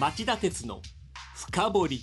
町田鉄の深掘り。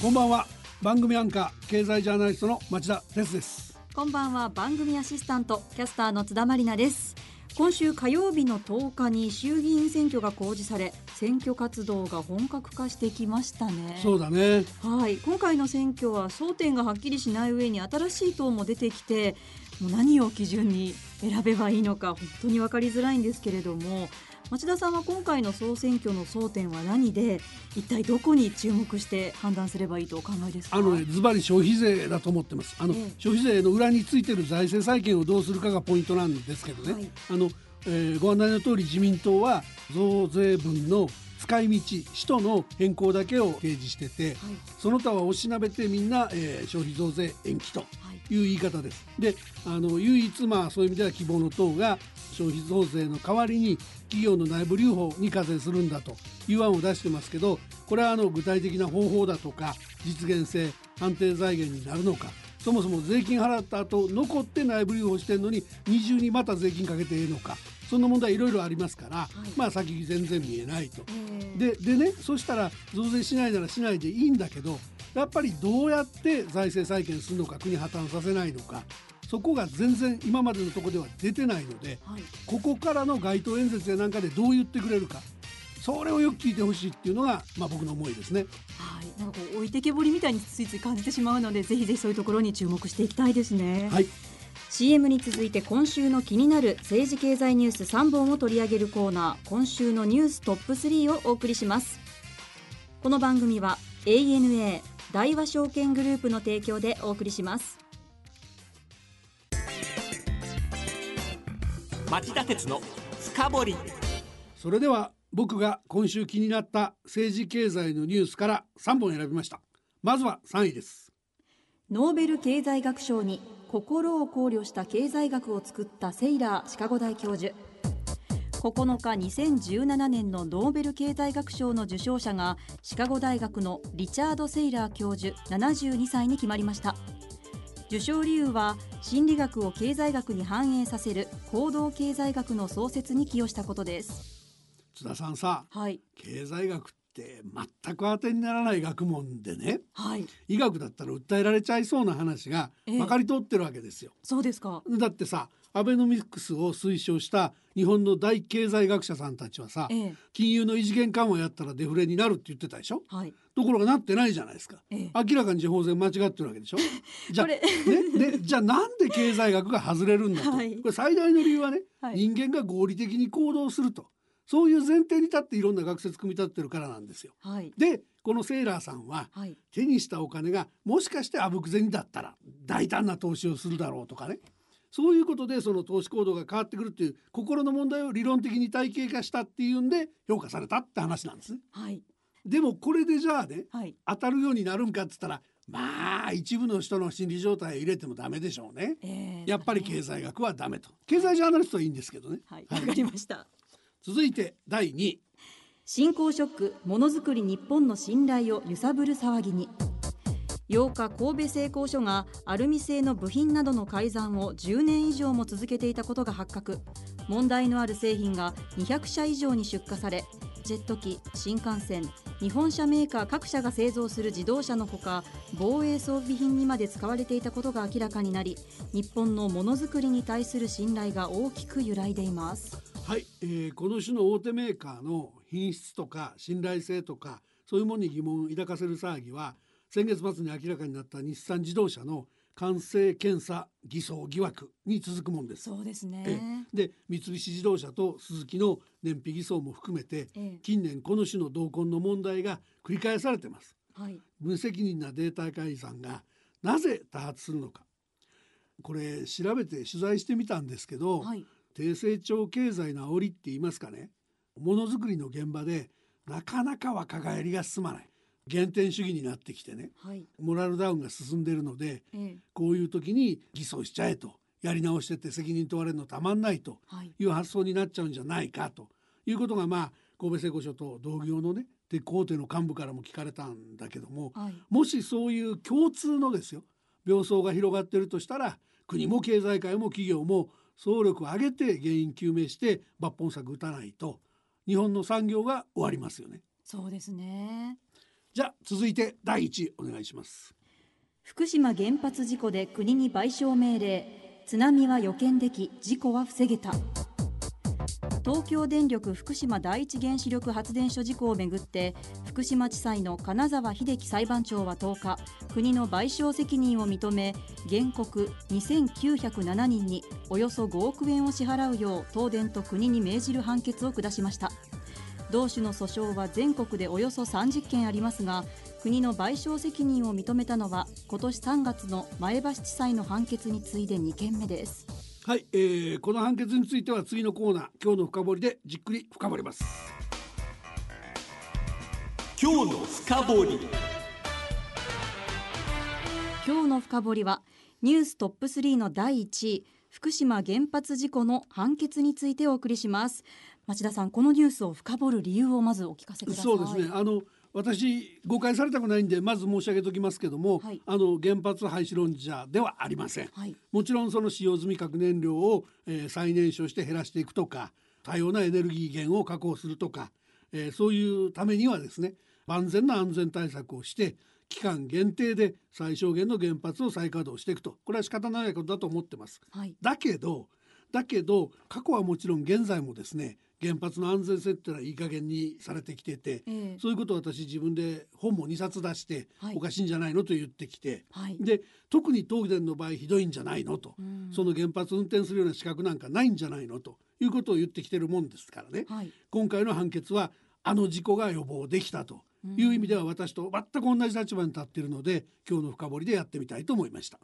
こんばんは。番組アンカー経済ジャーナリストの町田鉄です。こんばんは。番組アシスタントキャスターの津田まりなです。今週火曜日の10日に衆議院選挙が公示され選挙活動が本格化してきましたね。そうだね。はい。今回の選挙は争点がはっきりしない上に新しい党も出てきてもう何を基準に選べばいいのか本当に分かりづらいんですけれども町田さんは今回の総選挙の争点は何で一体どこに注目して判断すればいいとお考えですか？あのねズバリ消費税だと思ってます。あの、ええ。消費税の裏についてる財政再建をどうするかがポイントなんですけどね、はい。あの、えーご案内の通り自民党は増税分の使い道使途の変更だけを提示してて、はいその他はおしなべてみんな、えー消費増税延期とはいいう言い方です。であの唯一まあそういう意味では希望の党が消費増税の代わりに企業の内部留保に課税するんだという案を出してますけどこれはあの具体的な方法だとか実現性安定財源になるのかそもそも税金払った後残って内部留保してるのに二重にまた税金かけていいのかそんな問題いろいろありますから、い。まあ先全然見えないと。えーででねそしたら増税しないならしないでいいんだけどやっぱりどうやって財政再建するのか国破綻させないのかそこが全然今までのところでは出てないのではい。ここからの街頭演説やなんかでどう言ってくれるかそれをよく聞いてほしいっていうのが、まあ、僕の思いですね。はい、なんかこう置いてけぼりみたいについつい感じてしまうのでぜひぜひそういうところに注目していきたいですね、はい CM に続いて今週の気になる政治経済ニュース3本を取り上げるコーナー今週のニューストップ3をお送りします。この番組は ANA 大和証券グループの提供でお送りします。町田鉄の深掘り。それでは僕が今週気になった政治経済のニュースから3本選びました。まずは3位です。ノーベル経済学賞に心を考慮した経済学を作ったセイラーシカゴ大教授。9日2017年のノーベル経済学賞の受賞者がシカゴ大学のリチャード・セイラー教授72歳に決まりました。受賞理由は心理学を経済学に反映させる行動経済学の創設に寄与したことです。津田さんさはい。経済学って全く当てにならない学問でねはい。医学だったら訴えられちゃいそうな話がええ。まかり通ってるわけですよ。そうですか。だってさアベノミクスを推奨した日本の大経済学者さんたちはさ、ええ。金融の異次元緩和やったらデフレになるって言ってたでしょ？はい。ところがなってないじゃないですか、ええ。明らかに地方税間違ってるわけでしょ？じゃねねじゃあなんで経済学が外れるんだと、はい。これ最大の理由はね、はい。人間が合理的に行動するとそういう前提に立っていろんな学説組み立ってるからなんですよ。はい。でこのセーラーさんははい。手にしたお金がもしかしてあぶく銭だったら大胆な投資をするだろうとかね。そういうことでその投資行動が変わってくるっていう心の問題を理論的に体系化したっていうんで評価されたって話なんです。ね。はい。でもこれでじゃあねはい。当たるようになるんかっつったらまあ一部の人の心理状態を入れてもダメでしょうね。えーやっぱり経済学はダメと。経済ジャーナリストはいいんですけどね。はい。わかりました続いて第2位新興ショックものづくり日本の信頼を揺さぶる騒ぎに。8日神戸製鋼所がアルミ製の部品などの改ざんを10年以上も続けていたことが発覚。問題のある製品が200社以上に出荷されジェット機新幹線日本車メーカー各社が製造する自動車のほか防衛装備品にまで使われていたことが明らかになり日本のものづくりに対する信頼が大きく揺らいでいます。はい、えーこの種の大手メーカーの品質とか信頼性とかそういうものに疑問を抱かせる騒ぎは先月末に明らかになった日産自動車の完成検査偽装疑惑に続くものです。そうですえね。えで三菱自動車とスズキの燃費偽装も含めてええ。近年この種の同梱の問題が繰り返されてます。はい。無責任なデータ改ざんがなぜ多発するのか。これ調べて取材してみたんですけど、はい低成長経済の煽りって言いますかね。ものづくりの現場でなかなか若返りが進まない。原点主義になってきてね。はい。モラルダウンが進んでいるのでええ。こういう時に偽装しちゃえとやり直してって責任問われるのたまんないとはい。いう発想になっちゃうんじゃないかと。いうことがまあ神戸製鋼所と同業のね鉄鋼手の幹部からも聞かれたんだけどもはい。もしそういう共通のですよ病巣が広がってるとしたら国も経済界も企業も総力を挙げて原因究明して抜本策打たないと日本の産業が終わりますよね。そうですね。じゃあ続いて第一位お願いします。福島原発事故で国に賠償命令。津波は予見でき事故は防げた東京電力福島第一原子力発電所事故をめぐって福島地裁の金沢秀樹裁判長は10日国の賠償責任を認め原告2907人におよそ5億円を支払うよう東電と国に命じる判決を下しました。同種の訴訟は全国でおよそ30件ありますが国の賠償責任を認めたのは今年3月の前橋地裁の判決に次いで2件目です。はい、えー、この判決については次のコーナー今日の深掘りでじっくり深掘ります。今日の深掘り。今日の深掘りはニューストップ3の第1位福島原発事故の判決についてお送りします。町田さんこのニュースを深掘る理由をまずお聞かせください。そうですね。あの私誤解されたくないんでまず申し上げておきますけども、はい。あの原発廃止論者ではありません、はい。もちろんその使用済み核燃料を、えー再燃焼して減らしていくとか多様なエネルギー源を確保するとか、えーそういうためにはですね万全な安全対策をして期間限定で最小限の原発を再稼働していくと。これは仕方ないことだと思ってます。はい。だけどだけど過去はもちろん現在もですね原発の安全性っていうのはいい加減にされてきてて、ええ。そういうことを私自分で本も2冊出して、はい。おかしいんじゃないのと言ってきて、はい。で特に東電の場合ひどいんじゃないのと、うん。その原発運転するような資格なんかないんじゃないのということを言ってきてるもんですからね、はい。今回の判決はあの事故が予防できたと。いう意味では私と全く同じ立場に立っているので今日の深掘りでやってみたいと思いました。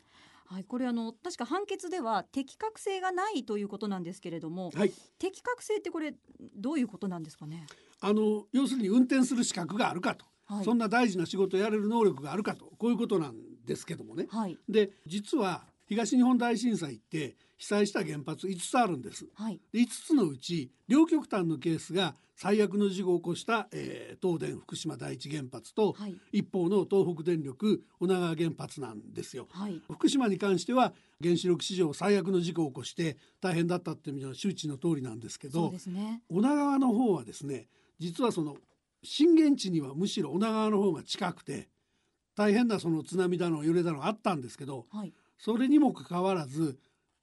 はい、これあの確か判決では適格性がないということなんですけれども、はい。適格性ってこれどういうことなんですかね？あの要するに運転する資格があるかと、はい。そんな大事な仕事をやれる能力があるかと。こういうことなんですけどもね。はい。で実は東日本大震災って被災した原発5つあるんです。はいで5つのうち両極端のケースが最悪の事故を起こした、えー東電福島第一原発と、はい一方の東北電力女川原発なんですよ。はい福島に関しては原子力史上最悪の事故を起こして大変だったっていうのは周知の通りなんですけどね。女川の方はですね実はその震源地にはむしろ女川の方が近くて大変なその津波だの揺れだのあったんですけどはいそれにもかかわらず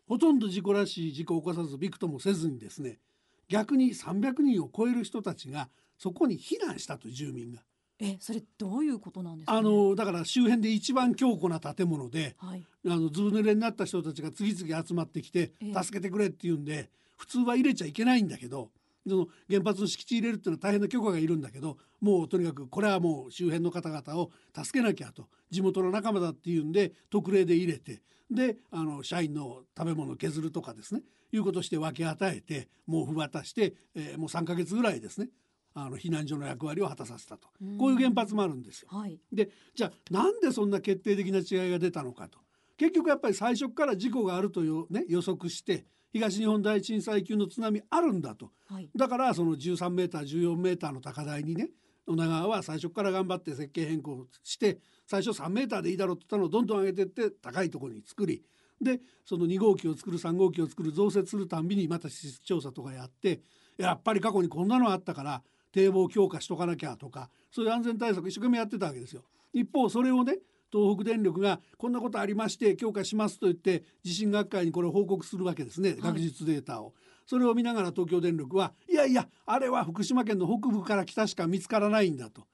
ほとんど事故らしい事故を起こさずびくともせずにですね逆に300人を超える人たちがそこに避難したと住民が。えそれどういうことなんですか、ね？あのだから周辺で一番強固な建物ではいあのずぶ濡れになった人たちが次々集まってきてええ助けてくれって言うんで普通は入れちゃいけないんだけどその原発の敷地入れるっていうのは大変な許可がいるんだけどもうとにかくこれはもう周辺の方々を助けなきゃと。地元の仲間だっていうんで特例で入れてであの社員の食べ物を削るとかですね。いうことをして分け与えて毛布渡して、えーもう3ヶ月ぐらいですね。あの避難所の役割を果たさせたと。うん。こういう原発もあるんですよ。はい。でじゃあなんでそんな決定的な違いが出たのかと。結局やっぱり最初から事故があるという、ね、予測して東日本大震災級の津波あるんだとはいだからその13メーター14メーターの高台にね女川は最初から頑張って設計変更して最初3メーターでいいだろうって言ったのをどんどん上げてって高いところに作りでその2号機を作る3号機を作る増設するたんびにまた施設調査とかやってやっぱり過去にこんなのあったから堤防強化しとかなきゃとかそういう安全対策一生懸命やってたわけですよ。一方それをね東北電力がこんなことありまして強化しますと言って地震学会にこれを報告するわけですね、学術データを。それを見ながら東京電力はいやいやあれは福島県の北部から北しか見つからないんだと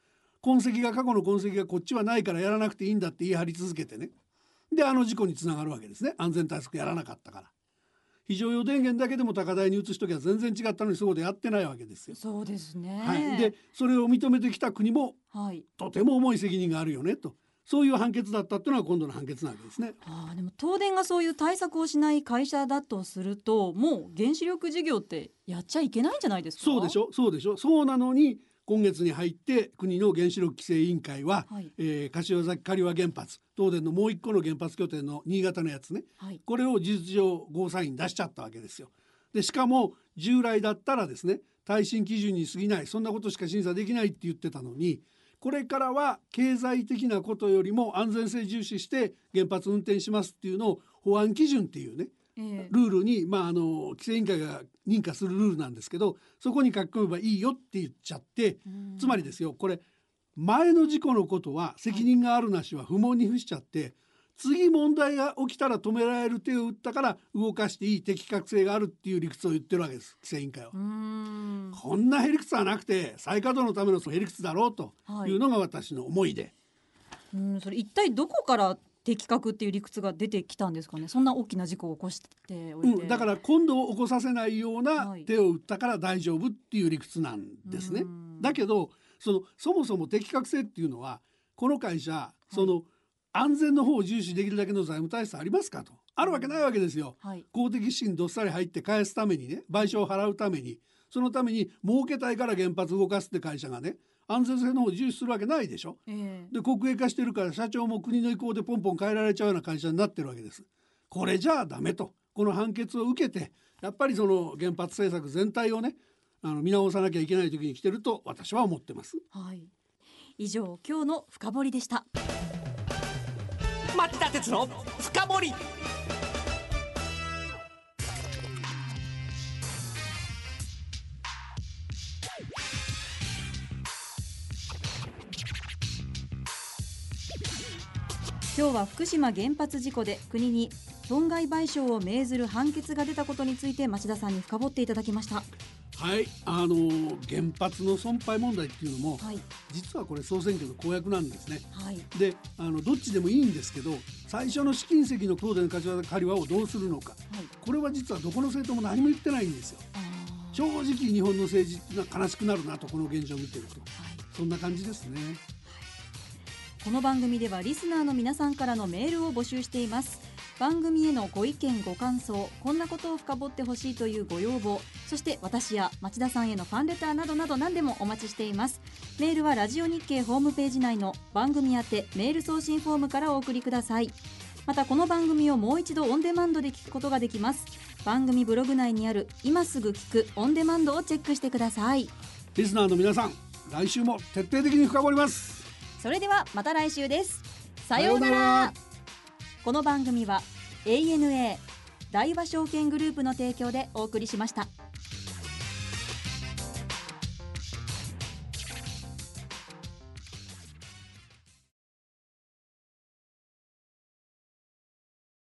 痕跡が過去の痕跡がこっちはないからやらなくていいんだって言い張り続けてねであの事故につながるわけですね安全対策やらなかったから非常用電源だけでも高台に移しときゃ全然違ったのにそこでやってないわけですよ。そうですね。はい、でそれを認めてきた国もはい。とても重い責任があるよねとそういう判決だったっていうのが今度の判決なわけですね。ああでも東電がそういう対策をしない会社だとするともう原子力事業ってやっちゃいけないんじゃないですか？そうでしょそうでしょそうなのに今月に入って国の原子力規制委員会は、はいえー柏崎刈羽原発東電のもう一個の原発拠点の新潟のやつねはい。これを事実上ゴーサイン出しちゃったわけですよ。でしかも従来だったらですね耐震基準に過ぎないそんなことしか審査できないって言ってたのにこれからは経済的なことよりも安全性重視して原発運転しますっていうのを保安基準っていうねええ。ルールに、まあ、あの規制委員会が認可するルールなんですけどそこに書き込めばいいよって言っちゃってうん。つまりですよこれ前の事故のことは責任があるなしは不問に付しちゃって次問題が起きたら止められる手を打ったから動かしていい適格性があるっていう理屈を言ってるわけです規制委員会は。こんなへりくつはなくて再稼働のためのへりくつだろうとはい。いうのが私の思いで、うんそれ一体どこから的確っていう理屈が出てきたんですかね？そんな大きな事故を起こしておいて、うん、だから今度起こさせないようなはい。手を打ったから大丈夫っていう理屈なんですね。うん。だけどそのそもそも適格性っていうのはこの会社その安全の方を重視できるだけの財務体質ありますかとあるわけないわけですよ。はい公的資金どっさり入って返すためにね賠償を払うためにそのために儲けたいから原発動かすって会社がね安全性の方を重視するわけないでしょ。ええで国営化してるから社長も国の意向でポンポン変えられちゃうような会社になってるわけです。これじゃあダメとこの判決を受けてやっぱりその原発政策全体をねあの見直さなきゃいけない時に来てると私は思ってます。はい以上今日の深掘りでした町田鉄の深掘り。今日は福島原発事故で国に損害賠償を命ずる判決が出たことについて町田さんに深掘っていただきました。はい、あの原発の損廃問題っていうのも、はい。実はこれ総選挙の公約なんですね。はい。であのどっちでもいいんですけど最初の試金石の東電柏崎刈羽をどうするのか。はい。これは実はどこの政党も何も言ってないんですよ。正直日本の政治っていうのは悲しくなるなとこの現状を見てると。はい。そんな感じですね。この番組ではリスナーの皆さんからのメールを募集しています。番組へのご意見ご感想こんなことを深掘ってほしいというご要望そして私や町田さんへのファンレターなどなど何でもお待ちしています。メールはラジオ日経ホームページ内の番組宛てメール送信フォームからお送りください。またこの番組をもう一度オンデマンドで聞くことができます。番組ブログ内にある今すぐ聞くオンデマンドをチェックしてください。リスナーの皆さん来週も徹底的に深掘ります。それではまた来週です。さようなら。この番組は ANA 大和証券グループの提供でお送りしました。